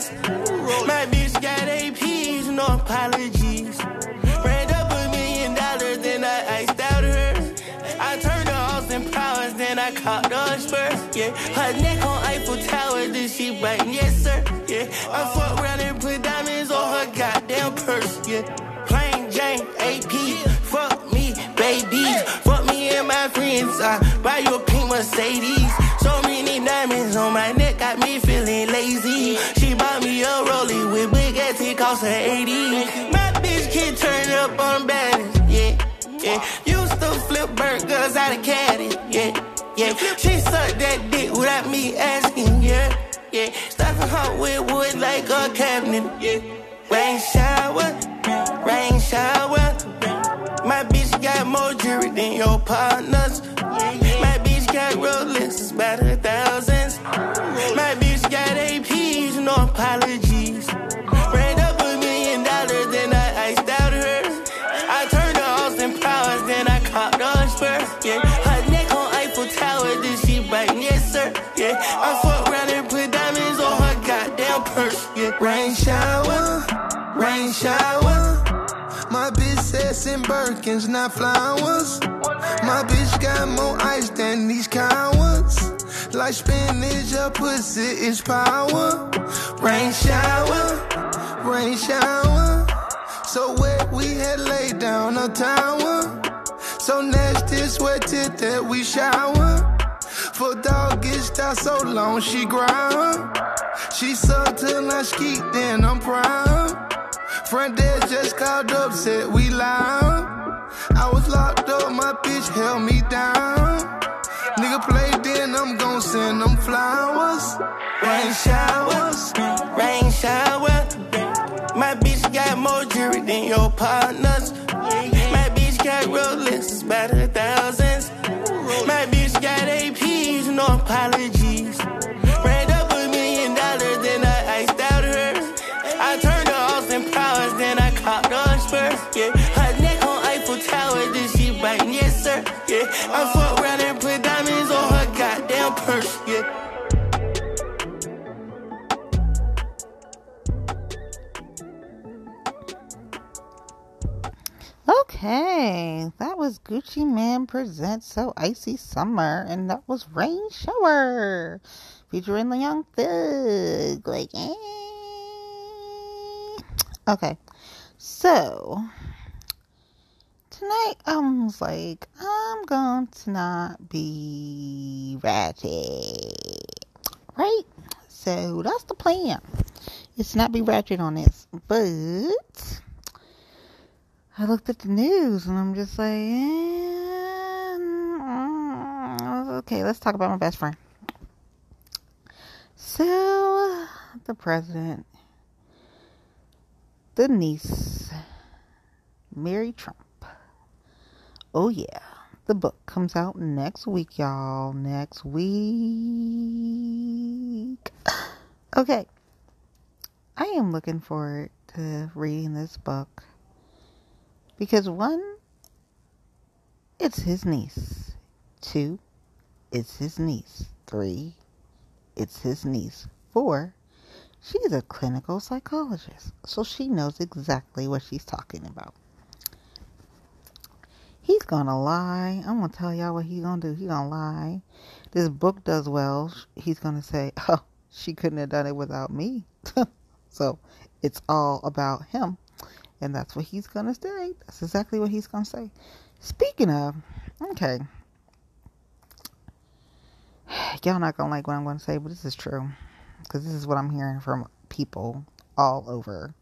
thousands. My bitch got APs, no apologies. Ran up a million dollars, then I iced out her. I turned to Austin Powers, then I caught the Spurs. Yeah, her neck on Eiffel Tower, then she biting, yes sir. Yeah, I fuck around and put diamonds on her goddamn purse. Yeah, plain Jane AP, fuck me, babies, fuck me and my friends. I buy you a pink Mercedes. Her 80. My bitch can turn up on balance, yeah, yeah. Used to flip burgers out of caddy, yeah, yeah. She sucked that dick without me asking, yeah, yeah. Stuffing her with wood like a cabinet, yeah. Rain shower, rain shower. My bitch got more jewelry than your partners. My bitch got Rolex by the thousands. My bitch got APs, no apologies. Birkins, not flowers. My bitch got more ice than these cowards. Like spinach, her pussy is power. Rain shower, rain shower. So wet we had laid down a tower. So nasty, sweated that we shower. For dog out so long, she growl. She sucked till I skeet, then I'm proud. Front desk just called up, said we loud. I was locked up, my bitch held me down. Nigga played, then I'm gon' send them flowers. Rain showers, rain shower. My bitch got more jewelry than your partners. My bitch got Rolex by the thousands. My bitch got APs, no apologies. Okay, that was Gucci Mane presents So Icy Summer, and that was Rain Shower featuring the Young Thug. Like, eh. okay, so tonight I was like, I'm going to not be ratchet, right? So that's the plan. It's not be ratchet on this, but. I looked at the news and I'm just like, eh, mm, okay, let's talk about my best friend. So, the president, the niece, Mary Trump. Oh, yeah, the book comes out next week, y'all. Next week. Okay, I am looking forward to reading this book. Because one, it's his niece. Two, it's his niece. Three, it's his niece. Four, she's a clinical psychologist, so she knows exactly what she's talking about. He's gonna lie. I'm gonna tell y'all what he's gonna do. He's gonna lie. This book does well. He's gonna say, "Oh, she couldn't have done it without me." so it's all about him. And that's what he's going to say. That's exactly what he's going to say. Speaking of, okay. Y'all not going to like what I'm going to say, but this is true. Because this is what I'm hearing from people all over,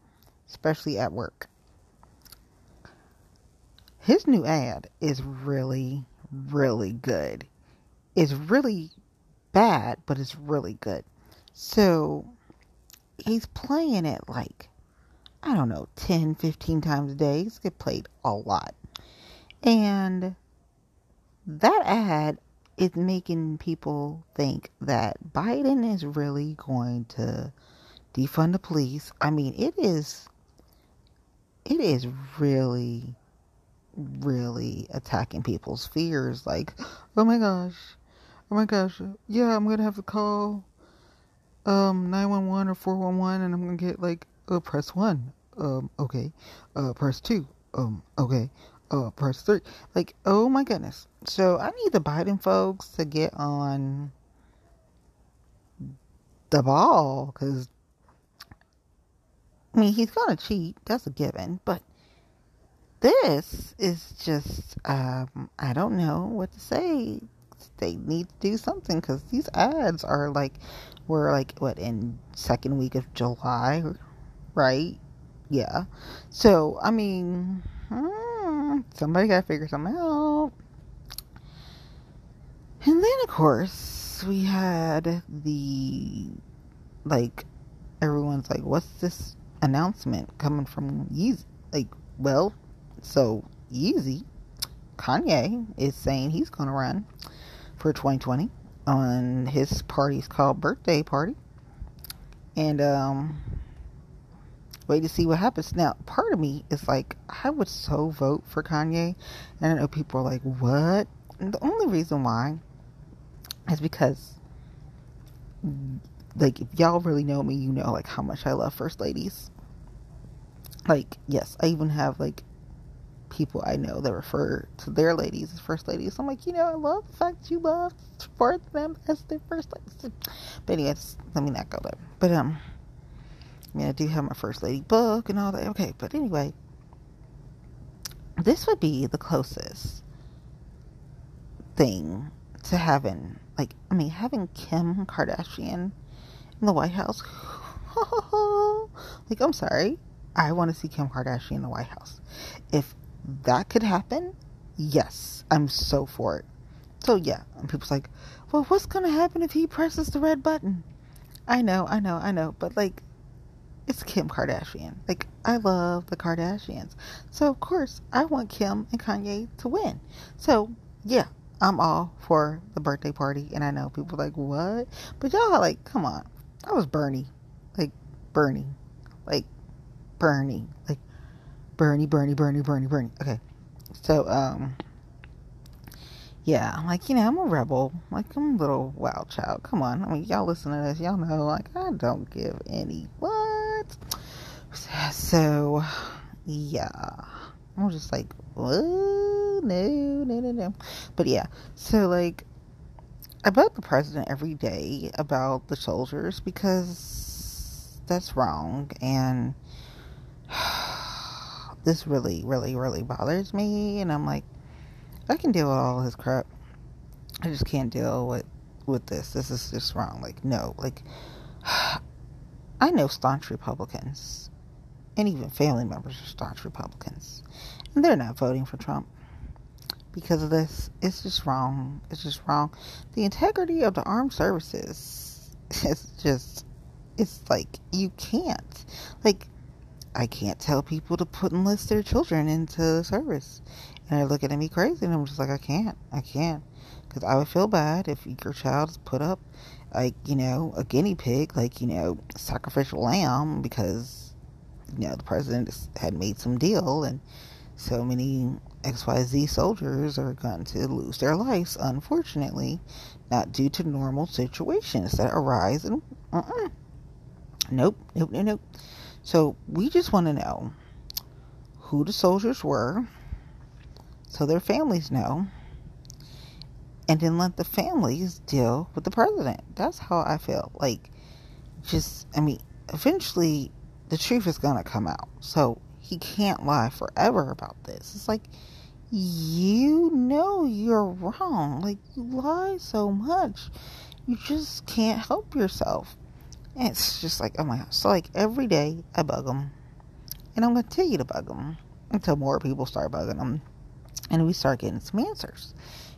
especially at work. His new ad is really, really good. It's really bad, but it's really good. So he's playing it like I don't know, 10, 15 times a day. It's get played a lot. And that ad is making people think that Biden is really going to defund the police. I mean, it is it is really really attacking people's fears like, "Oh my gosh. Oh my gosh. Yeah, I'm going to have to call um 911 or 411 and I'm gonna get like uh press one. Um okay. Uh press two. Um okay. Uh press three. Like, oh my goodness. So I need the Biden folks to get on the ball because I mean he's gonna cheat, that's a given, but this is just um I don't know what to say. They need to do something because these ads are like we're like what in second week of July, right? Yeah. So I mean, hmm, somebody got to figure something out. And then of course we had the like everyone's like, what's this announcement coming from Yeezy? Like, well, so Yeezy, Kanye is saying he's going to run for 2020 on his party's called birthday party and um wait to see what happens now part of me is like i would so vote for kanye and i know people are like what and the only reason why is because like if y'all really know me you know like how much i love first ladies like yes i even have like people I know that refer to their ladies as first ladies. I'm like, you know, I love the fact you love for them as their first ladies. But anyways, let me not go there. But um, I mean, I do have my first lady book and all that. Okay, but anyway, this would be the closest thing to having, like, I mean, having Kim Kardashian in the White House. like, I'm sorry. I want to see Kim Kardashian in the White House. If that could happen, yes, I'm so for it. So yeah, and people's like, well, what's gonna happen if he presses the red button? I know, I know, I know, but like, it's Kim Kardashian. Like, I love the Kardashians, so of course I want Kim and Kanye to win. So yeah, I'm all for the birthday party, and I know people like what, but y'all like, come on, I was Bernie, like Bernie, like Bernie, like Bernie, Bernie, Bernie, Bernie, Bernie. Okay. So, um, yeah, I'm like, you know, I'm a rebel. Like, I'm a little wild child. Come on. I mean, y'all listen to this. Y'all know, like, I don't give any what. So, yeah. I'm just like, what? No, no, no, no. But yeah. So, like, I vote the president every day about the soldiers because that's wrong. And this really, really, really bothers me. And I'm like, I can deal with all his crap. I just can't deal with with this. This is just wrong. Like, no, like, I know staunch Republicans, and even family members are staunch Republicans, and they're not voting for Trump because of this. It's just wrong. It's just wrong. The integrity of the armed services is just, it's like, you can't. Like, I can't tell people to put enlist their children into service. And they're looking at me crazy, and I'm just like, I can't. I can't. Because I would feel bad if your child is put up, like, you know, a guinea pig, like, you know, sacrificial lamb, because, you know, the president had made some deal, and so many XYZ soldiers are going to lose their lives, unfortunately, not due to normal situations that arise. And, uh-uh. Nope, nope, nope, nope. So we just want to know who the soldiers were so their families know. And then let the families deal with the president. That's how I feel. Like, just, I mean, eventually the truth is going to come out. So he can't lie forever about this. It's like, you know you're wrong. Like, you lie so much. You just can't help yourself. And it's just like, oh my gosh. So, like, every day I bug them. And I'm going to tell you to bug them until more people start bugging them. And we start getting some answers.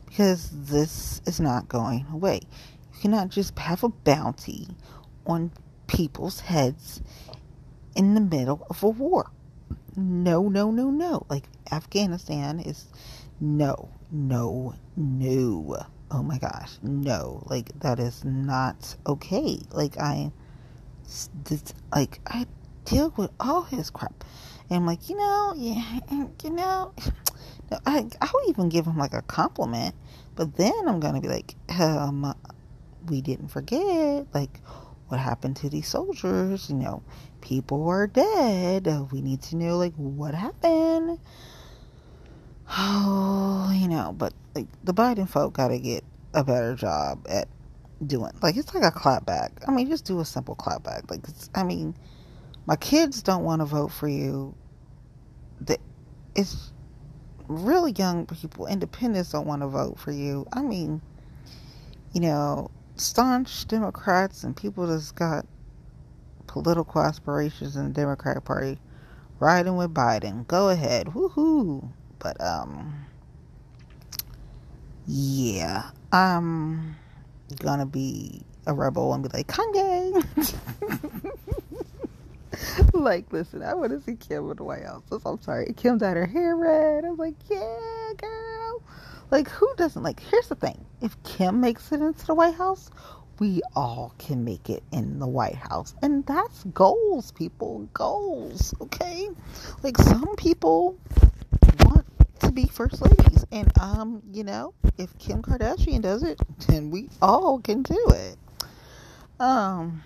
Because this is not going away. You cannot just have a bounty on people's heads in the middle of a war. No, no, no, no. Like, Afghanistan is no, no, no. Oh my gosh, no. Like, that is not okay. Like, I this, like I deal with all his crap, and I'm like, you know, yeah, you know, I I'll even give him like a compliment, but then I'm gonna be like, um, we didn't forget, like, what happened to these soldiers? You know, people are dead. We need to know, like, what happened. Oh, you know, but like the Biden folk got to get a better job at doing. Like, it's like a clapback. I mean, just do a simple clapback. Like, I mean, my kids don't want to vote for you. It's really young people, independents don't want to vote for you. I mean, you know, staunch Democrats and people that's got political aspirations in the Democratic Party riding with Biden. Go ahead. Woohoo. But um yeah. I'm gonna be a rebel and be like, Kanye Like, listen, I wanna see Kim in the White House. I'm sorry. Kim dyed her hair red. I was like, Yeah, girl. Like, who doesn't like? Here's the thing: if Kim makes it into the White House, we all can make it in the White House, and that's goals, people. Goals, okay? Like some people want to be first ladies, and um, you know, if Kim Kardashian does it, then we all can do it. Um,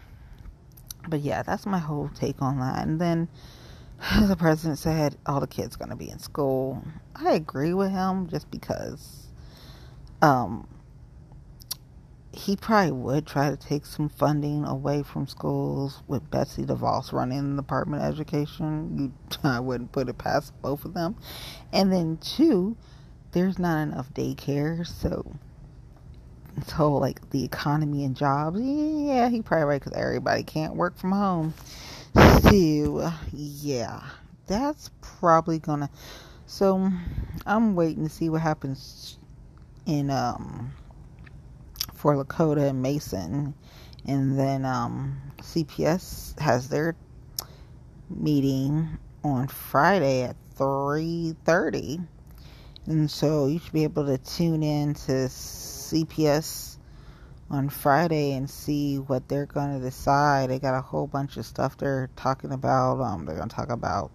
but yeah, that's my whole take on that, and then the president said all the kids going to be in school. I agree with him just because um, he probably would try to take some funding away from schools with Betsy DeVos running the Department of Education. You, I wouldn't put it past both of them. And then two, there's not enough daycare, so so like the economy and jobs. Yeah, he probably right because everybody can't work from home. So, yeah, that's probably gonna. So, I'm waiting to see what happens in um for Lakota and Mason, and then um CPS has their meeting on Friday at three thirty, and so you should be able to tune in to CPS on Friday and see what they're going to decide. They got a whole bunch of stuff they're talking about. Um, they're going to talk about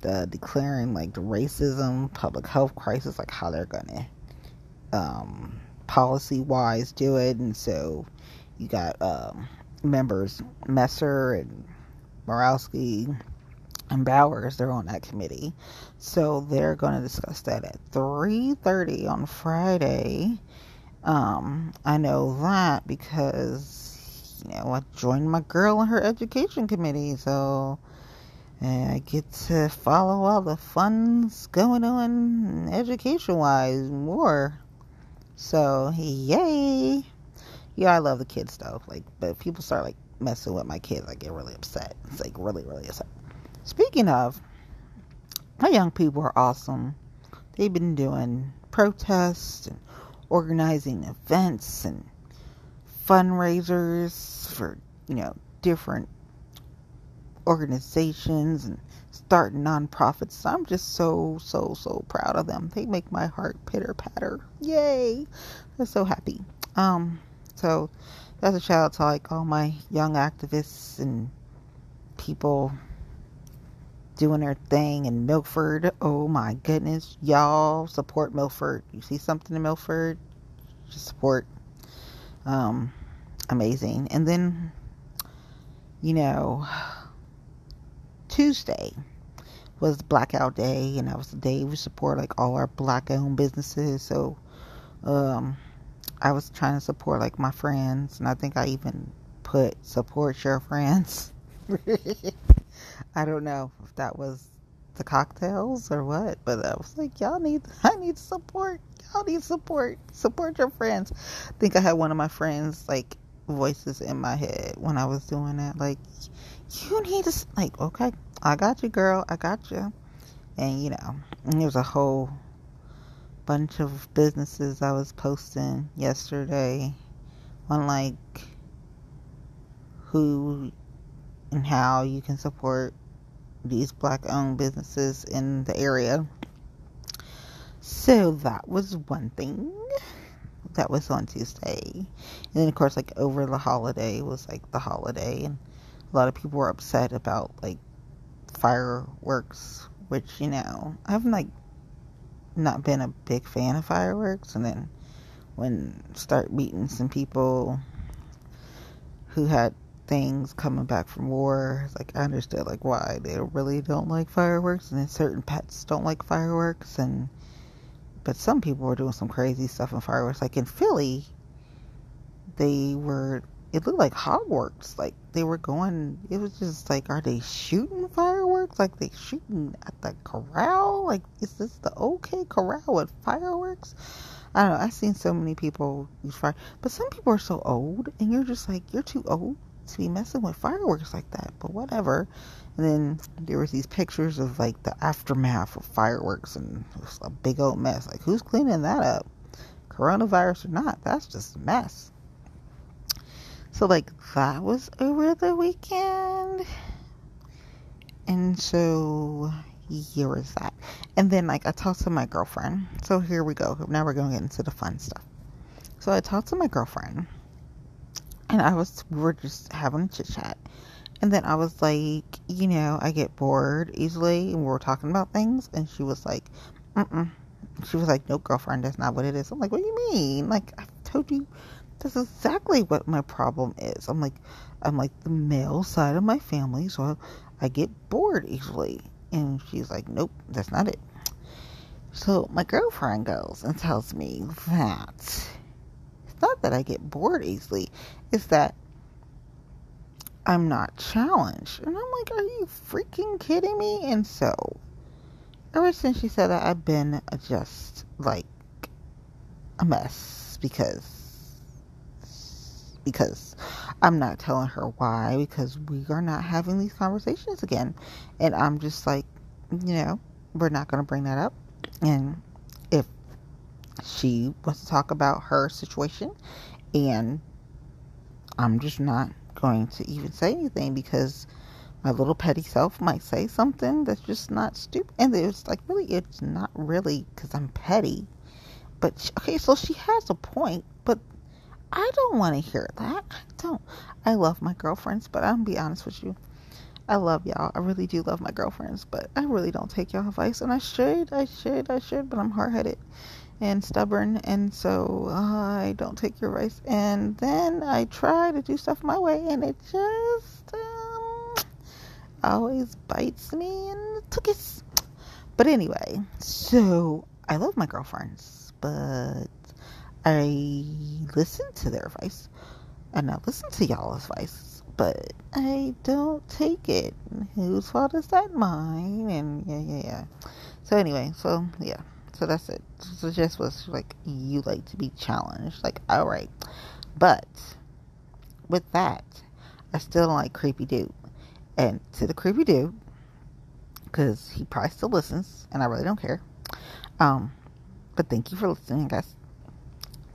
the declaring like the racism, public health crisis, like how they're going to um, policy wise do it. And so you got um, members Messer and Moroski and Bowers. They're on that committee, so they're going to discuss that at three thirty on Friday um, I know that because, you know, I joined my girl in her education committee, so I get to follow all the funds going on education wise more. So, yay! Yeah, I love the kids though. Like, but people start like messing with my kids, I get really upset. It's like really, really upset. Speaking of, my young people are awesome. They've been doing protests and organizing events and fundraisers for, you know, different organizations and starting nonprofits. I'm just so, so, so proud of them. They make my heart pitter patter. Yay! I'm so happy. Um, so that's a shout out to like all my young activists and people doing their thing in Milford. Oh my goodness. Y'all support Milford. You see something in Milford, just support. Um, amazing. And then, you know, Tuesday was Blackout Day, and that was the day we support like all our black owned businesses. So, um, I was trying to support like my friends, and I think I even put support your friends. I don't know if that was the cocktails or what, but I was like, y'all need, I need support. Y'all need support. Support your friends. I think I had one of my friends like voices in my head when I was doing that. Like, you need to, like, okay, I got you, girl. I got you. And, you know, and there's a whole bunch of businesses I was posting yesterday on like who and how you can support these black owned businesses in the area. So that was one thing. That was on Tuesday. And then of course like over the holiday was like the holiday and a lot of people were upset about like fireworks, which, you know, I've like not been a big fan of fireworks and then when start meeting some people who had things coming back from war. Like I understood like why they really don't like fireworks, and certain pets don't like fireworks, and but some people were doing some crazy stuff in fireworks. Like in Philly, they were. It looked like Hogwarts. Like they were going. It was just like, are they shooting fireworks? Like they shooting at the corral? Like is this the OK Corral with fireworks? I don't know. I've seen so many people use fire, but some people are so old, and you're just like, you're too old to be messing with fireworks like that. But whatever. And then there was these pictures of like the aftermath of fireworks, and it was a big old mess. Like who's cleaning that up? Coronavirus or not, that's just a mess. So like that was over the weekend, and so here was that. And then like I talked to my girlfriend. So here we go. Now we're going to get into the fun stuff. So I talked to my girlfriend and I was we were just having a chit chat. And then I was like, you know, I get bored easily and we were talking about things and she was like, mm She was like, No girlfriend, that's not what it is. I'm like, What do you mean? Like I told you that's exactly what my problem is. I'm like I'm like the male side of my family, so I get bored easily. And she's like, nope, that's not it. So my girlfriend goes and tells me that not that I get bored easily, it's that I'm not challenged. And I'm like, are you freaking kidding me? And so, ever since she said that, I've been just like a mess because because I'm not telling her why because we are not having these conversations again. And I'm just like, you know, we're not going to bring that up. And she wants to talk about her situation, and I'm just not going to even say anything because my little petty self might say something that's just not stupid. And it's like, really, it's not really because I'm petty. But, she, okay, so she has a point, but I don't want to hear that. I don't. I love my girlfriends, but I'm be honest with you. I love y'all. I really do love my girlfriends, but I really don't take y'all advice, and I should, I should, I should, but I'm hard headed and stubborn, and so I don't take your advice. And then I try to do stuff my way, and it just um, always bites me the tuchus. But anyway, so I love my girlfriends, but I listen to their advice and I listen to y'all's advice, but I don't take it. Whose fault is that? Mine. And yeah, yeah, yeah. So anyway, so yeah, so that's it. So just was like you like to be challenged. Like, all right, but with that, I still don't like creepy dude. And to the creepy dude, because he probably still listens, and I really don't care. Um, but thank you for listening, guys.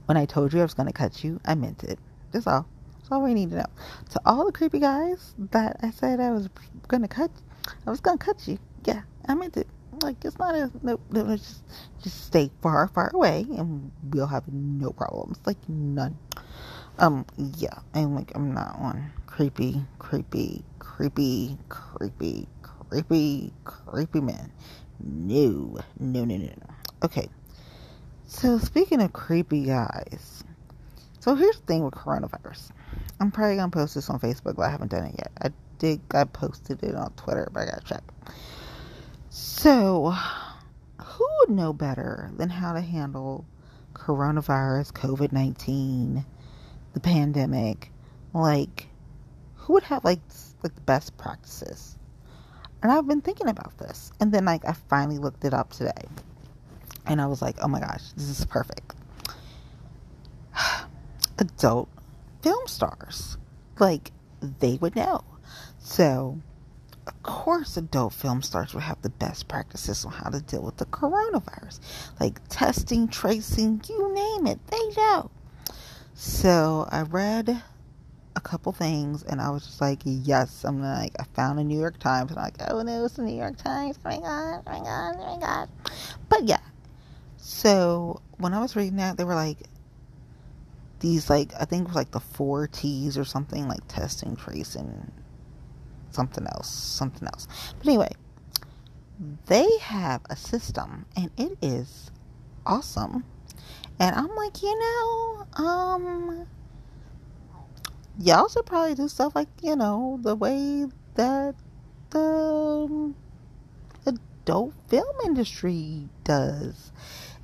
When I told you I was going to cut you, I meant it. That's all. That's all we need to know. To all the creepy guys that I said I was going to cut, I was going to cut you. Yeah, I meant it. Like, it's not a, no, no, just, just stay far, far away and we'll have no problems. Like, none. Um, yeah, I'm like, I'm not one creepy, creepy, creepy, creepy, creepy, creepy man. No, no, no, no, no. Okay, so speaking of creepy guys, so here's the thing with coronavirus. I'm probably gonna post this on Facebook, but I haven't done it yet. I did. I posted it on Twitter, but I gotta check. So, who would know better than how to handle coronavirus, COVID nineteen, the pandemic? Like, who would have like like the best practices? And I've been thinking about this, and then like I finally looked it up today. And I was like, oh my gosh, this is perfect. Adult film stars. Like, they would know. So, of course, adult film stars would have the best practices on how to deal with the coronavirus. Like testing, tracing, you name it, they know. So, I read a couple things and I was just like, yes, I'm like, I found a New York Times and I'm like, oh no, it's the New York Times. Oh my God, oh my God, oh my God. But yeah, so when I was reading that, they were like these like I think it was like the four T's or something like testing, tracing, something else, something else. But anyway, they have a system and it is awesome. And I'm like, you know, um y'all should probably do stuff like you know the way that the um, adult film industry does.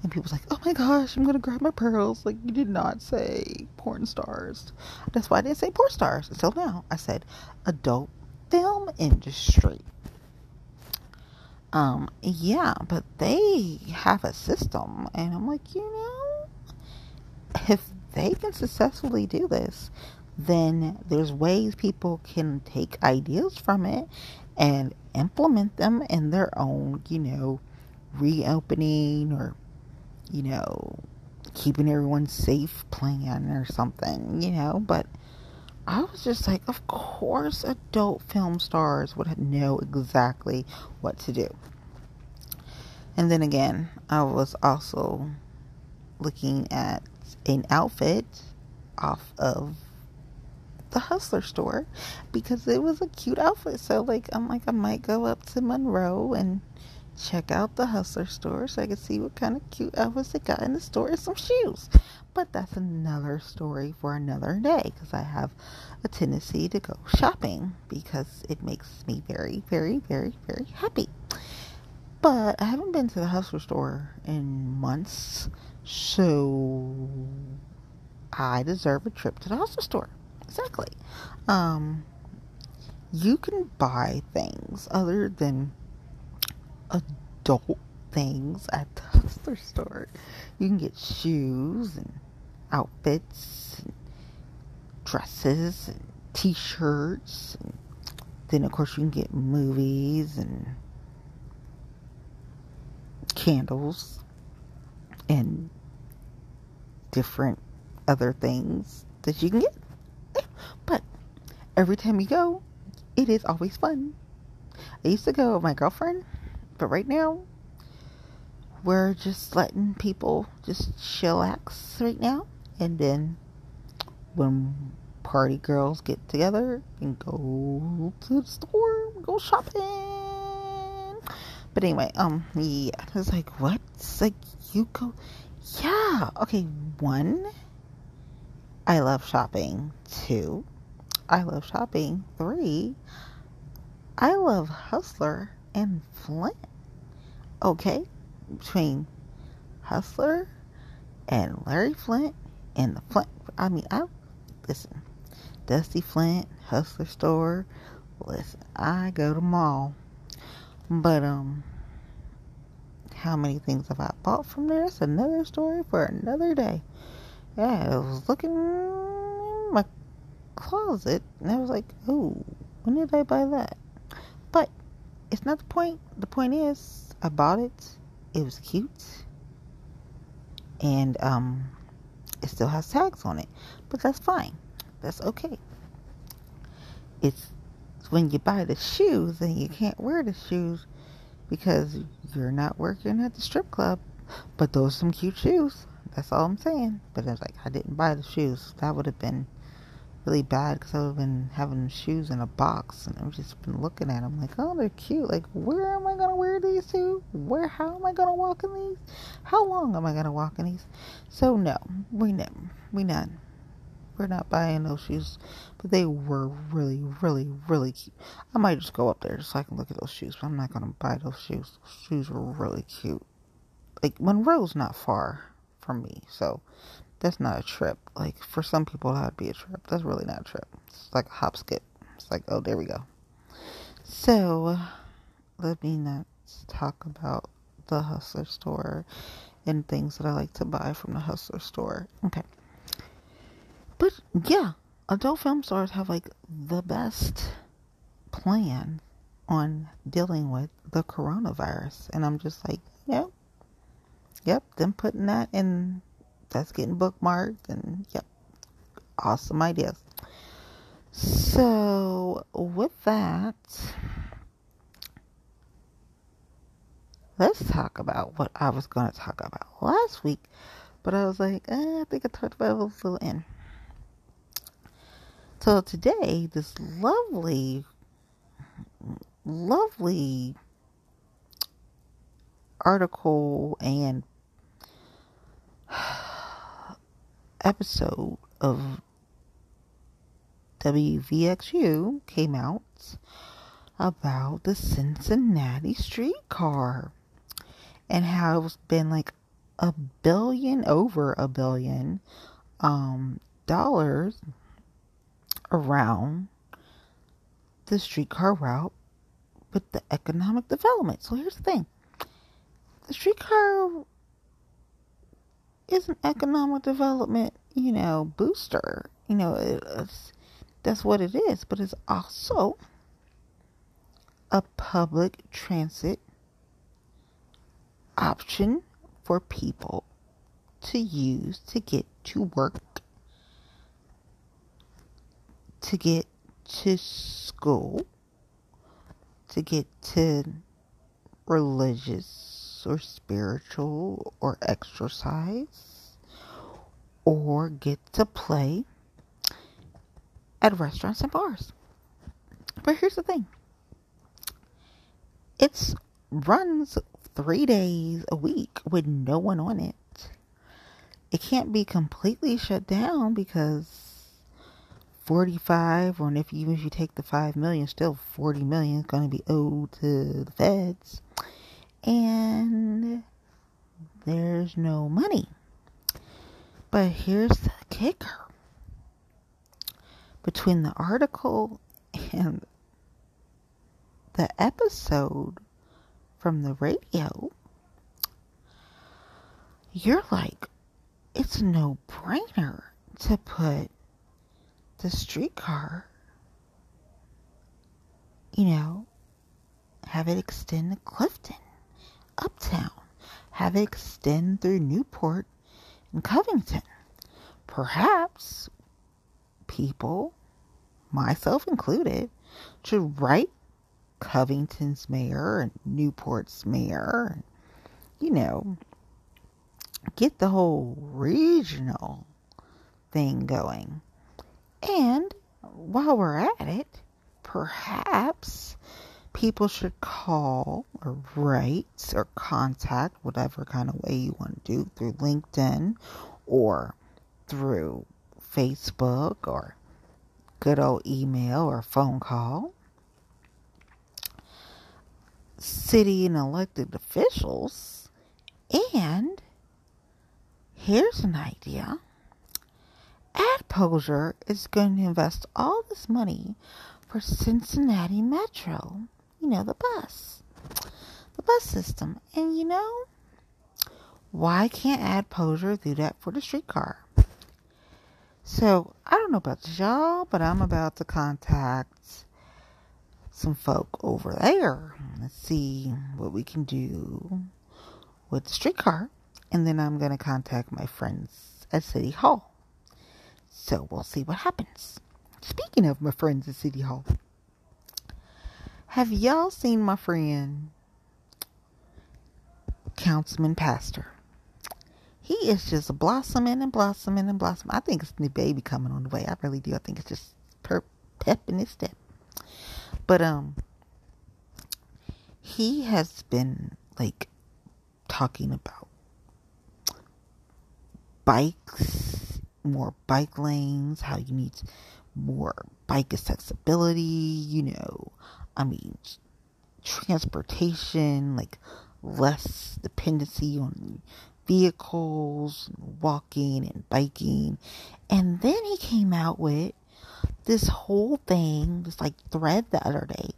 And people's like, oh my gosh, I'm gonna grab my pearls. Like, you did not say porn stars. That's why I didn't say porn stars until now. I said adult film industry. Um, yeah, but they have a system, and I'm like, you know, if they can successfully do this, then there's ways people can take ideas from it and implement them in their own, you know, reopening or, you know, keeping everyone safe plan or something, you know, but I was just like, of course, adult film stars would know exactly what to do. And then again, I was also looking at an outfit off of the Hustler store because it was a cute outfit. So, like, I'm like, I might go up to Monroe and check out the Hustler store so I can see what kind of cute outfits they got in the store and some shoes. But that's another story for another day because I have a tendency to go shopping because it makes me very, very, very, very happy. But I haven't been to the Hustler store in months, so I deserve a trip to the Hustler store. Exactly. Um, you can buy things other than adult things at the Hustler store. You can get shoes and outfits, and dresses, and t-shirts. Then, of course, you can get movies and candles and different other things that you can get. But every time you go, it is always fun. I used to go with my girlfriend, but right now, we're just letting people just chillax right now. And then when party girls get together and go to the store, go shopping. But anyway, um, yeah, it's like, what? It's like, you go, yeah, okay, one, I love shopping. Two, I love shopping. Three, I love Hustler and Flint. Okay, between Hustler and Larry Flynt and the Flint. I mean, I listen. Dusty Flynt, Hustler store. Listen, I go to mall. But um, how many things have I bought from there? That's another story for another day yeah, I was looking in my closet and I was like, oh, when did I buy that? But it's not the point. The point is, I bought it. It was cute. And um, it still has tags on it. But that's fine. That's okay. It's when you buy the shoes and you can't wear the shoes because you're not working at the strip club. But those are some cute shoes. That's all I'm saying. But it's like I didn't buy the shoes. That would have been really bad because I've been having shoes in a box and I've just been looking at them like, oh, they're cute. Like, where am I gonna wear these to? Where? How am I gonna walk in these? How long am I gonna walk in these? So no, we never, we not. We're not buying those shoes, but they were really, really, really cute. I might just go up there just so I can look at those shoes, but I'm not gonna buy those shoes. Those shoes were really cute. Like Monroe's not far from me. So that's not a trip. Like for some people that'd be a trip. That's really not a trip. It's like a hop skip. It's like, oh there we go. So let me not talk about the hustler store and things that I like to buy from the hustler store. Okay. But yeah, adult film stars have like the best plan on dealing with the coronavirus. And I'm just like, yep. Yep, them putting that in, that's getting bookmarked, and yep, awesome ideas. So, with that, let's talk about what I was going to talk about last week, but I was like, eh, I think I talked about it a little in. So, today, this lovely, lovely article and episode of WVXU came out about the Cincinnati streetcar and how it's been like a billion, over a billion um, dollars around the streetcar route with the economic development. So here's the thing the streetcar is an economic development, you know, booster. You know, it's, that's what it is, but it's also a public transit option for people to use to get to work, to get to school, to get to religious or spiritual or exercise, or get to play at restaurants and bars. But here's the thing it runs three days a week with no one on it. It can't be completely shut down because 45 or if even if you take the 5 million still 40 million is going to be owed to the feds and there's no money. But here's the kicker. Between the article and the episode from the radio, you're like, it's a no brainer to put the streetcar, you know, have it extend to Clifton, Uptown, have it extend through Newport and Covington. Perhaps people, myself included, should write Covington's mayor and Newport's mayor, and, you know, get the whole regional thing going. And while we're at it, perhaps people should call or write or contact whatever kind of way you want to do through LinkedIn or through Facebook or good old email or phone call city and elected officials. And here's an idea. AdPoser is going to invest all this money for Cincinnati Metro. You know, the bus. The bus system. And you know, why can't AdPoser do that for the streetcar? So, I don't know about y'all, but I'm about to contact some folk over there. Let's see what we can do with the streetcar. And then I'm going to contact my friends at City Hall. So we'll see what happens. Speaking of my friends at City Hall, have y'all seen my friend, Councilman Pastor? He is just blossoming and blossoming and blossoming. I think it's the baby coming on the way. I really do. I think it's just per- pep in his step. But um he has been like talking about bikes, more bike lanes, how you need more bike accessibility, you know, I mean transportation, like less dependency on vehicles, walking and biking. And then he came out with this whole thing, this like thread the other day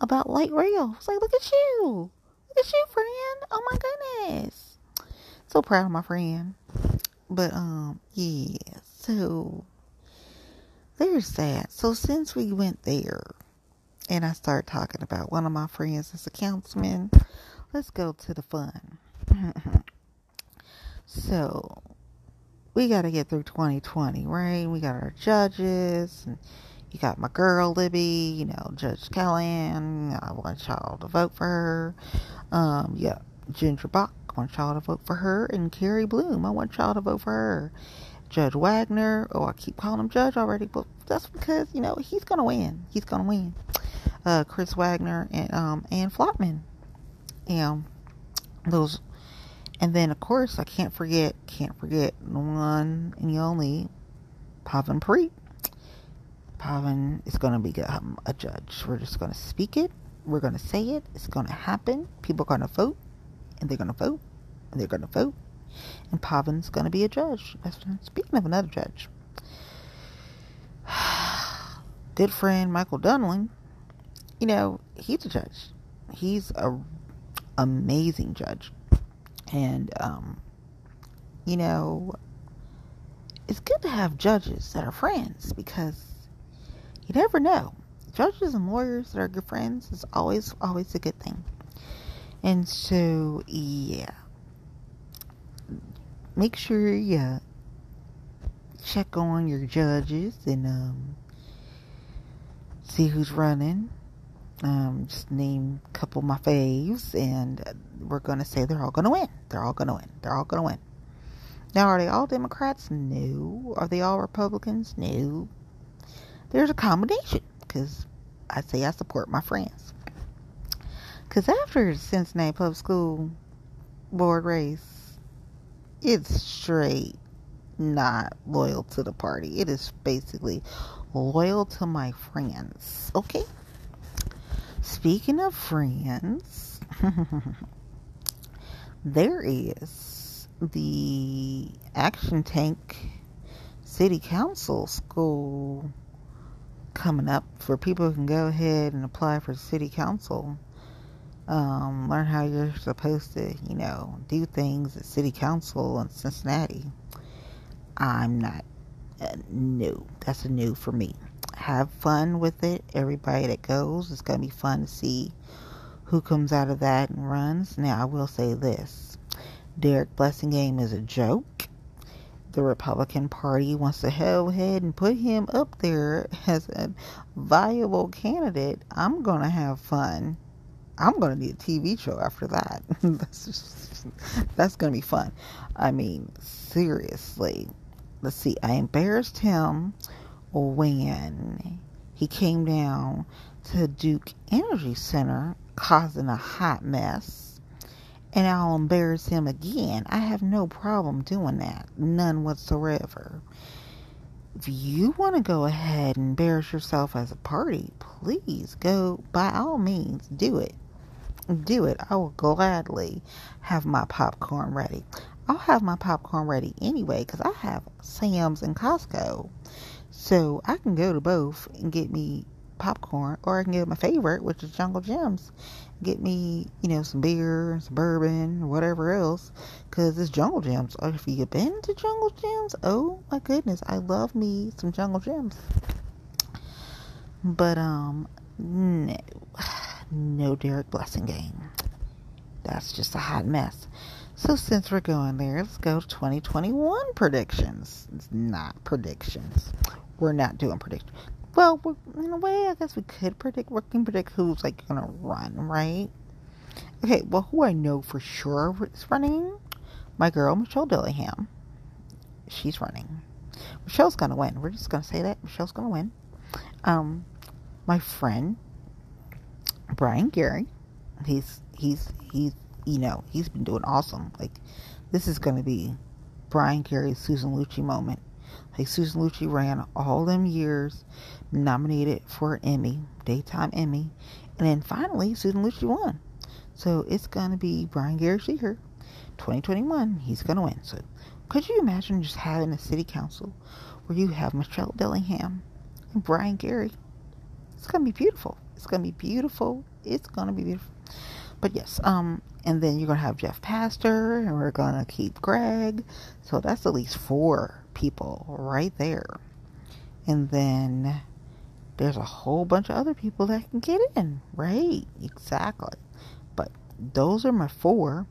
about light rail. It's like, look at you. Look at you, friend. Oh my goodness. So proud of my friend. But um, yeah, so there's that. So since we went there and I start talking about one of my friends as a councilman, let's go to the fun. so we got to get through 2020, right? We got our judges, and you got my girl Libby, you know, Judge Callahan. I want y'all to vote for her. Um, yeah, Ginger Bock, I want y'all to vote for her, and Carrie Bloom, I want y'all to vote for her. Judge Wagner, oh, I keep calling him Judge already, but that's because you know he's gonna win. He's gonna win. Uh, Chris Wagner and um and Flotman, and those and then, of course, I can't forget, can't forget the one and the only Pavan Preet. Pavan is to be um, a judge. We're just to speak it. We're to say it. It's to happen. People are to vote, and they're to vote, and they're to vote. And Pavan's going to be a judge. Speaking of another judge, good friend Michael Dunley, you know, he's a judge. He's a amazing judge. And, um, you know, it's good to have judges that are friends because you never know. Judges and lawyers that are good friends is always, always a good thing. And so, yeah. Make sure you check on your judges and um, see who's running um, just name a couple of my faves, and we're going to say they're all going to win. They're all going to win. They're all to win. Now, are they all Democrats? No. Are they all Republicans? No. There's a combination because I say I support my friends. Because after Cincinnati Public School board race, it's straight not loyal to the party. It is basically loyal to my friends. Okay? Speaking of friends, there is the Action Tank City Council School coming up for people who can go ahead and apply for City Council. Um, learn how you're supposed to, you know, do things at City Council in Cincinnati. I'm not uh, new. That's new for me have fun with it. Everybody that goes, it's going to be fun to see who comes out of that and runs. Now, I will say this Derek Blasingame is a joke. The Republican Party wants to go ahead and put him up there as a viable candidate. I'm going to have fun. I'm to need a TV show after that. that's just, that's to be fun. I mean, seriously. Let's see. I embarrassed him when he came down to Duke Energy Center causing a hot mess. And I'll embarrass him again. I have no problem doing that. None whatsoever. If you want to go ahead and embarrass yourself as a party, please go by all means do it. Do it. I will gladly have my popcorn ready. I'll have my popcorn ready anyway because I have Sam's and Costco. So I can go to both and get me popcorn, or I can get my favorite, which is Jungle Jim's. Get me, you know, some beer, some bourbon, whatever else, because it's Jungle Jim's. Or if you've been to Jungle Jim's, oh my goodness, I love me some Jungle Jim's. But um, no, no Derek Blasingame. That's just a hot mess. So since we're going there, let's go to 2021 predictions. It's not predictions we're not doing predictions. Well, in a way, I guess we could predict. We can predict who's like gonna run, right? Okay. Well, who I know for sure is running, my girl Michelle Dillingham. She's running. Michelle's gonna win. We're just gonna say that Michelle's gonna win. Um, my friend Brian Gary. He's he's he's you know he's been doing awesome. Like this is gonna be Brian Gary's Susan Lucci moment like Susan Lucci ran all them years, nominated for an Emmy, daytime Emmy, and then finally Susan Lucci won. So it's gonna be Brian Gary Sheeher, 2021. He's gonna win. So could you imagine just having a city council where you have Michelle Dillingham and Brian Gary? It's gonna be beautiful. It's gonna be beautiful. It's gonna be beautiful. But yes, um, and then you're gonna have Jeff Pastor, and we're gonna keep Greg. So that's at least four people right there. And then there's a whole bunch of other people that can get in. Right, exactly. But those are my four.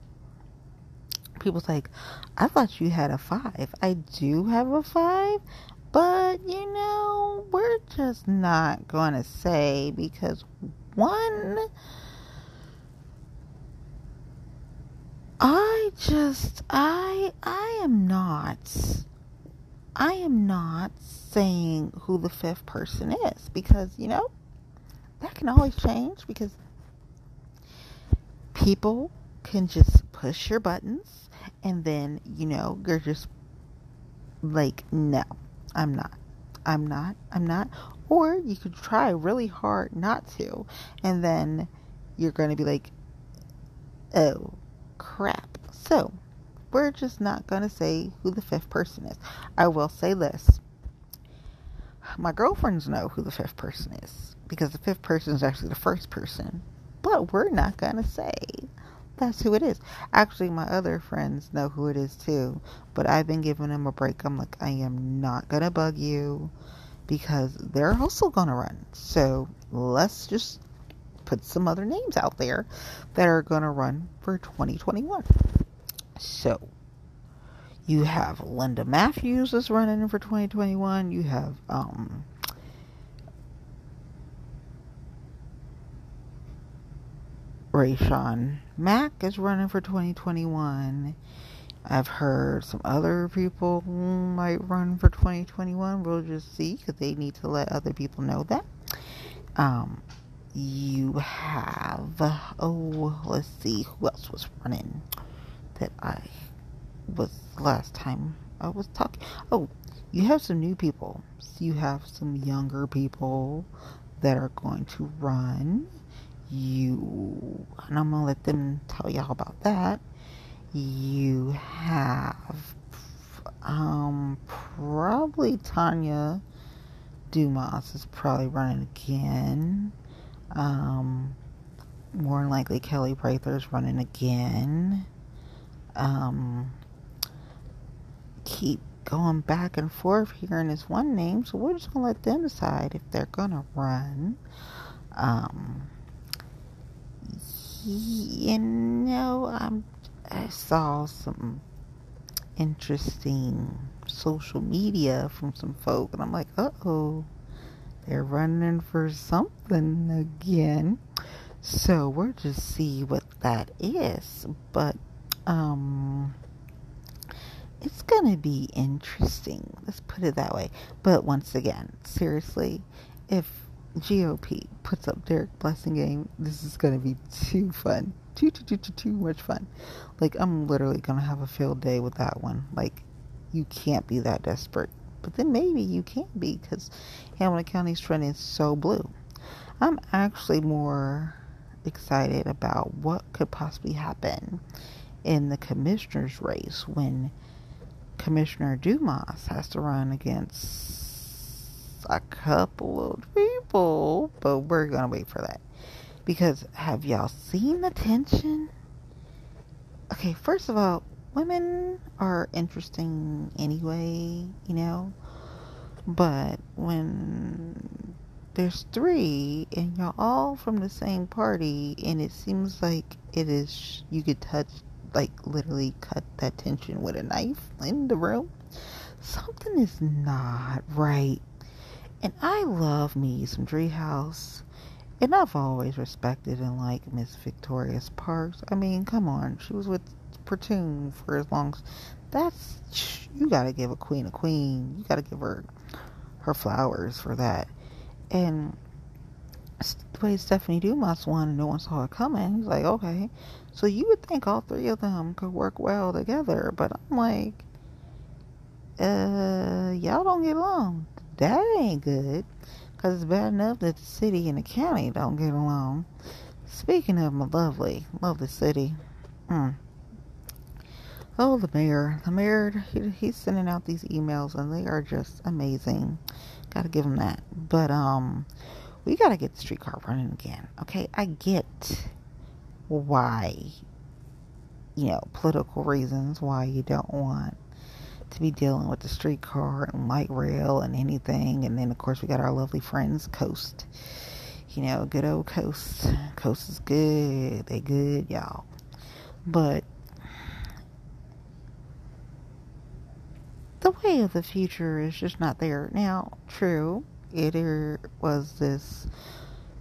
People's like, I thought you had a five. I do have a five, but you know, we're just not to say because one, I just, I, I am not I am not saying who the fifth person is because, you know, that can always change because people can just push your buttons and then, you know, you're just like, no, I'm not. I'm not. I'm not. Or you could try really hard not to, and then you're going to be like, oh, crap. So, we're just not going to say who the fifth person is. I will say this my girlfriends know who the fifth person is because the fifth person is actually the first person, but we're not going to say that's who it is. Actually, my other friends know who it is too, but I've been giving them a break. I'm like, I am not going to bug you because they're also going to run. So let's just put some other names out there that are going to run for 2021. So you have Linda Matthews is running for 2021. You have um, Rayshon Mack is running for 2021. I've heard some other people might run for 2021. We'll just see because they need to let other people know that. Um, you have, oh, let's see, who else was running that I was last time I was talking. Oh, you have some new people. You have some younger people that are going to run you, and I'm gonna let them tell y'all about that. You have um, probably Tanya Dumas is probably running again. Um, more than likely Kelly Prather's running again. Um, keep going back and forth here hearing this one name, so we're just gonna let them decide if they're gonna run. Um, you know, I'm, I saw some interesting social media from some folk, and I'm like, uh oh, they're running for something again. So we'll just see what that is. But, um, it's gonna be interesting. Let's put it that way. But once again, seriously, if GOP puts up Derek Blasingame. this is gonna be too fun. Too too too too too much fun. Like I'm literally gonna have a field day with that one. Like you can't be that desperate. But then maybe you can be because Hamilton County's trending so blue. I'm actually more excited about what could possibly happen in the commissioner's race when Commissioner Dumas has to run against a couple of people, but we're gonna wait for that. Because have y'all seen the tension? Okay, first of all, women are interesting anyway, you know. But when there's three and y'all all from the same party and it seems like it is you could touch like literally cut that tension with a knife in the room something is not right and I love me some Driehaus. And I've always respected and liked Miss Victoria Sparks. I mean, come on. She was with Portune for as long as that's you gotta give a queen a queen. You gotta give her her flowers for that. And the way Stephanie Dumas won no one saw it coming, he's like, okay. So you would think all three of them could work well together, but I'm like, uh, y'all don't get along that ain't good. Because it's bad enough that the city and the county don't get along. Speaking of my lovely, lovely city. Mm. Oh, the mayor. The mayor, he, he's sending out these emails and they are just amazing. Gotta give him that. But, um, we gotta get the streetcar running again. Okay, I get why, you know, political reasons why you don't want to be dealing with the streetcar and light rail and anything. And then, of course, we got our lovely friends, Coast. You know, good old Coast. Coast is good. They good, y'all. But the way of the future is just not there. Now, true, it was this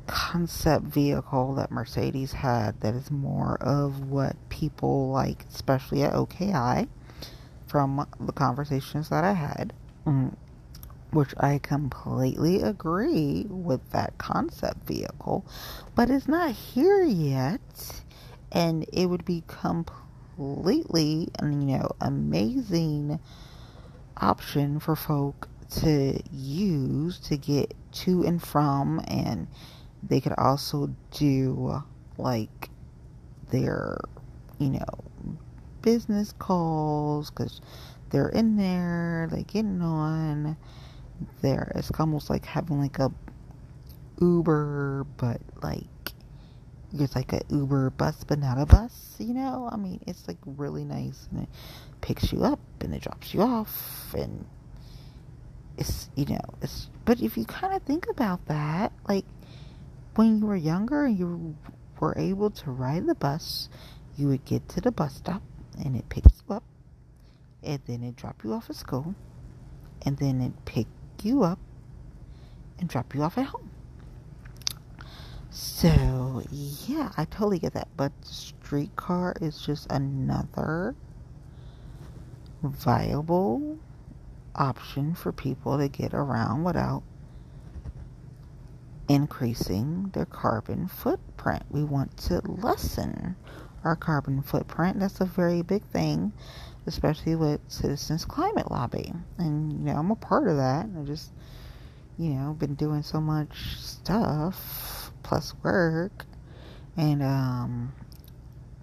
concept vehicle that Mercedes had that is more of what people like, especially at OKI from the conversations that I had, mm, which I completely agree with that concept vehicle, but it's not here yet, and it would be completely, you know, amazing option for folk to use to get to and from, and they could also do like their, you know, business calls because they're in there, they getting on. There, it's almost like having like a Uber, but like it's like a Uber bus, but not a bus. You know, I mean, it's like really nice, and it picks you up and it drops you off, and it's you know, it's. But if you kind of think about that, like when you were younger and you were able to ride the bus, you would get to the bus stop and it picks you up, and then it drop you off at school, and then it pick you up and drop you off at home. So, yeah, I totally get that. But streetcar is just another viable option for people to get around without increasing their carbon footprint. We want to lessen our carbon footprint. That's a very big thing, especially with Citizens Climate Lobby. And, you know, I'm a part of that. I just, you know, been doing so much stuff plus work and um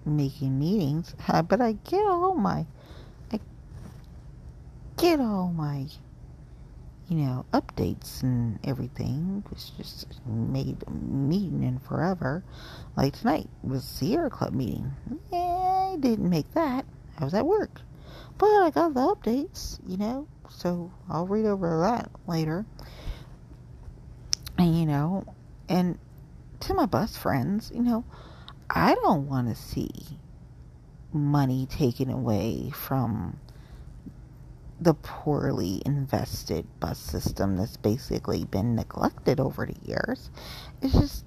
making meetings. But I get all my I get all my you know, updates and everything. It's just made meeting in forever. Like tonight was Sierra Club meeting. I didn't make that. I was at work. But I got the updates, you know, so I'll read over that later. And, you know, and to my bus friends, you know, I don't want to see money taken away from the poorly invested bus system that's basically been neglected over the years. It's just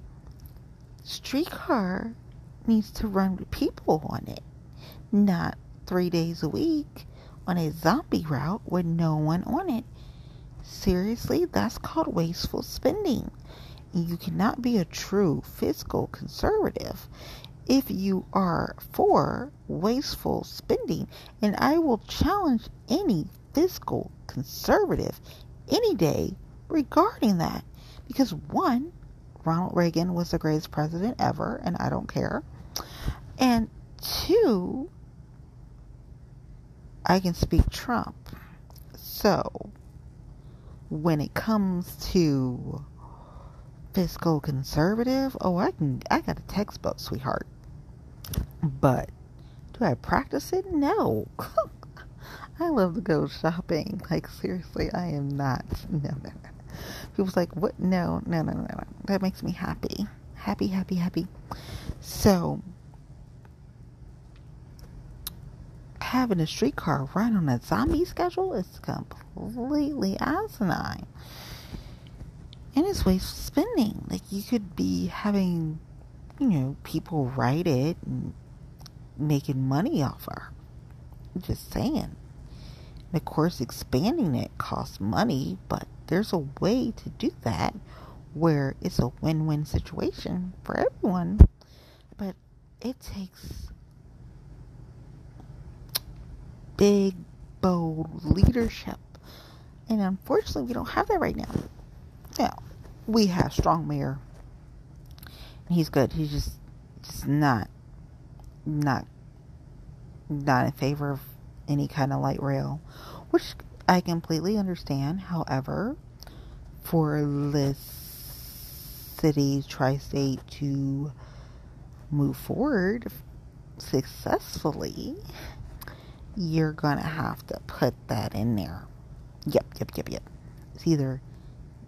streetcar needs to run with people on it, not three days a week on a zombie route with no one on it. Seriously, that's called wasteful spending. You cannot be a true fiscal conservative if you are for wasteful spending. And I will challenge any fiscal conservative any day regarding that. Because one, Ronald Reagan was the greatest president ever, and I don't care. And two, I can speak Trump. So, when it comes to fiscal conservative, oh, I can, I got a textbook, sweetheart. But do I practice it? No. I love to go shopping. Like seriously, I am not. No, no, no. People's like, what? No, no, no, no, no. That makes me happy, happy, happy, happy. So having a streetcar run on a zombie schedule is completely asinine. And it's wasteful spending. Like you could be having, you know, people write it and making money off her. Just saying. And of course, expanding it costs money, but there's a way to do that where it's a win win situation for everyone. But it takes big, bold leadership. And unfortunately, we don't have that right now. Now, we have strong mayor. He's good. He's just, just not, not, not in favor of any kind of light rail, which I completely understand. However, for this city, tri state to move forward successfully, you're gonna have to put that in there. Yep, yep, yep, yep. It's either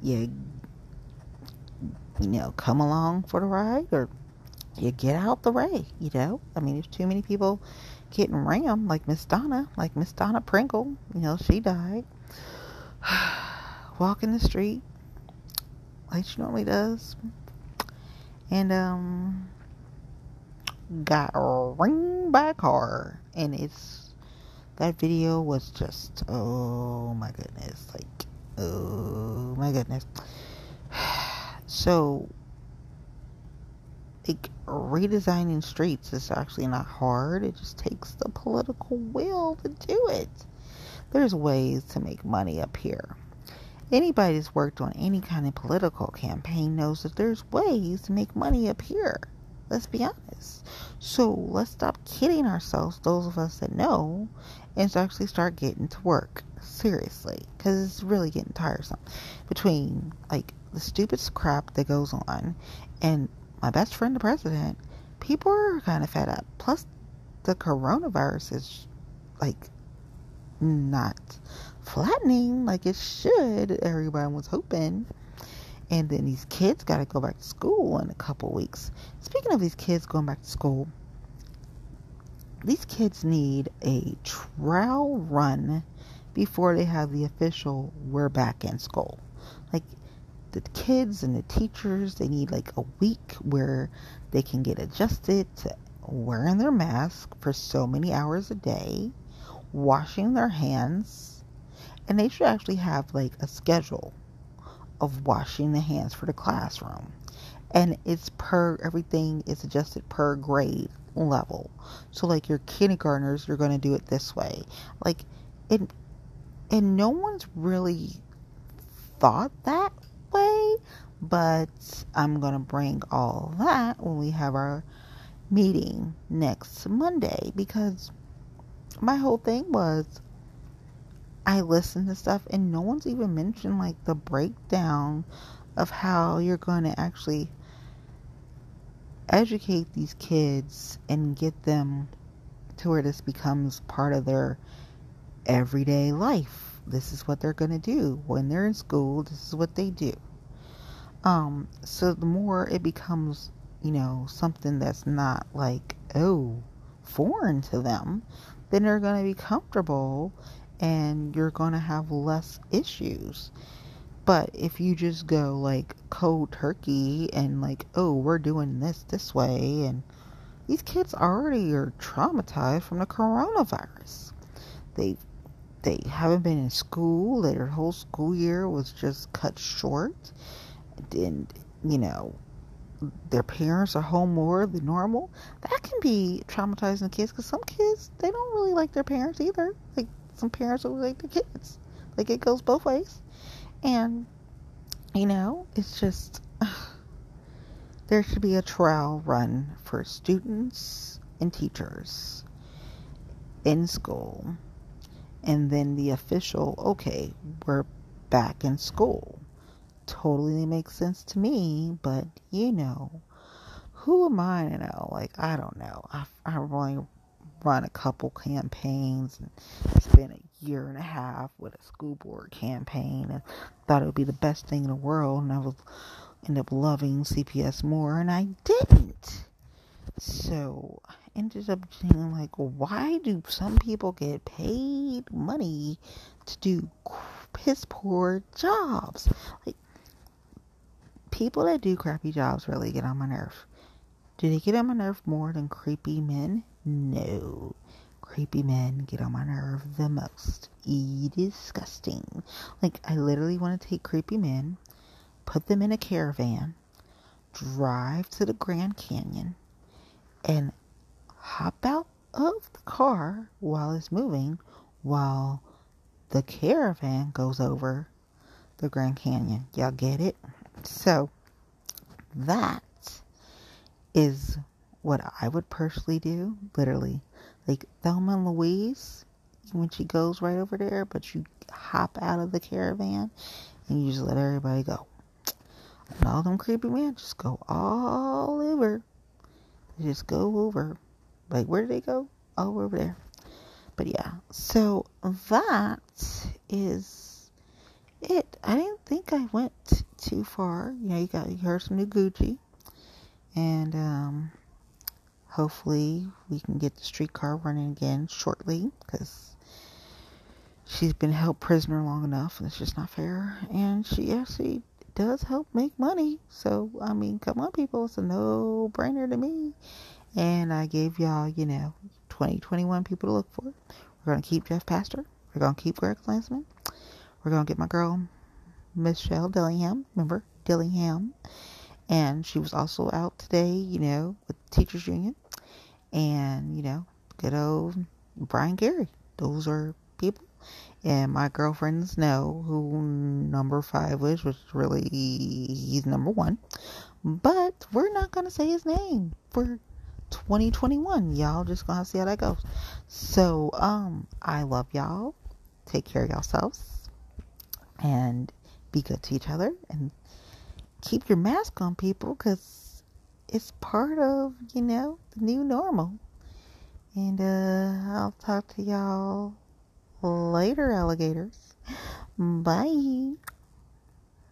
you, you know, come along for the ride or you get out the way, you know? I mean, there's too many people getting rammed, like Miss Donna, like Miss Donna Pringle. You know, she died walking the street like she normally does, and um, got ringed by a car, and it's that video was just oh my goodness, like oh my goodness. So like redesigning streets is actually not hard. It just takes the political will to do it. There's ways to make money up here. anybody that's worked on any kind of political campaign knows that there's ways to make money up here. Let's be honest. So let's stop kidding ourselves, those of us that know, and actually start getting to work. Seriously. Because it's really getting tiresome. Between, like, the stupid crap that goes on and my best friend, the president, people are kind of fed up. Plus, the coronavirus is, like, not flattening like it should. Everyone was hoping. And then these kids got to go back to school in a couple weeks. Speaking of these kids going back to school, these kids need a trial run before they have the official we're back in school. The kids and the teachers, they need like a week where they can get adjusted to wearing their mask for so many hours a day, washing their hands, and they should actually have like a schedule of washing the hands for the classroom. And it's per everything is adjusted per grade level. So like your kindergartners, you're going to do it this way. Like it and no one's really thought that but I'm going to bring all that when we have our meeting next Monday because my whole thing was I listened to stuff and no one's even mentioned like the breakdown of how you're going to actually educate these kids and get them to where this becomes part of their everyday life. This is what they're going to do when they're in school. This is what they do. Um, so the more it becomes, you know, something that's not like, oh, foreign to them, then they're going to be comfortable and you're going to have less issues. But if you just go like cold turkey and like, oh, we're doing this this way, and these kids already are traumatized from the coronavirus. They they haven't been in school. Their whole school year was just cut short. And you know, their parents are home more than normal. That can be traumatizing to kids because some kids they don't really like their parents either. Like some parents will like their kids. Like it goes both ways. And you know, it's just there should be a trial run for students and teachers in school. And then the official, okay, we're back in school. Totally makes sense to me, but you know, who am I to know? Like, I don't know. I've, I've only run a couple campaigns and spent a year and a half with a school board campaign and thought it would be the best thing in the world and I was end up loving CPS more and I didn't. So I ended up being like, why do some people get paid money to do piss poor jobs? Like people that do crappy jobs really get on my nerve. Do they get on my nerve more than creepy men? No. Creepy men get on my nerve the most. E disgusting. Like, I literally want to take creepy men, put them in a caravan, drive to the Grand Canyon, and hop out of the car while it's moving while the caravan goes over the Grand Canyon. Y'all get it? So, that is what I would personally do, literally. Like Thelma and Louise, when she goes right over there, but you hop out of the caravan and you just let everybody go. And all them creepy men just go all over. They just go over. Like, where do they go? All over there. But yeah, so that is it. I didn't think I went too far. You know, you got you heard some new Gucci, and um, hopefully we can get the streetcar running again shortly because she's been held prisoner long enough and it's just not fair. And she actually does help make money. So i mean come on people. It's a no brainer to me. And i gave y'all you know 2021 people to look for. We're to keep jeff pastor. We're to keep greg Landsman. we're to get my girl michelle dillingham remember dillingham and she was also out today, you know, with the teachers union and, you know, good old Brian Gary. Those are people And my girlfriends know who number five was, which really he's number one. But we're not gonna say his name for 2021. Y'all just gonna see how that goes. So, um, I love y'all. Take care of yourselves and be good to each other and keep your mask on, people, because it's part of, you know, the new normal. And uh, I'll talk to y'all later, alligators. Bye.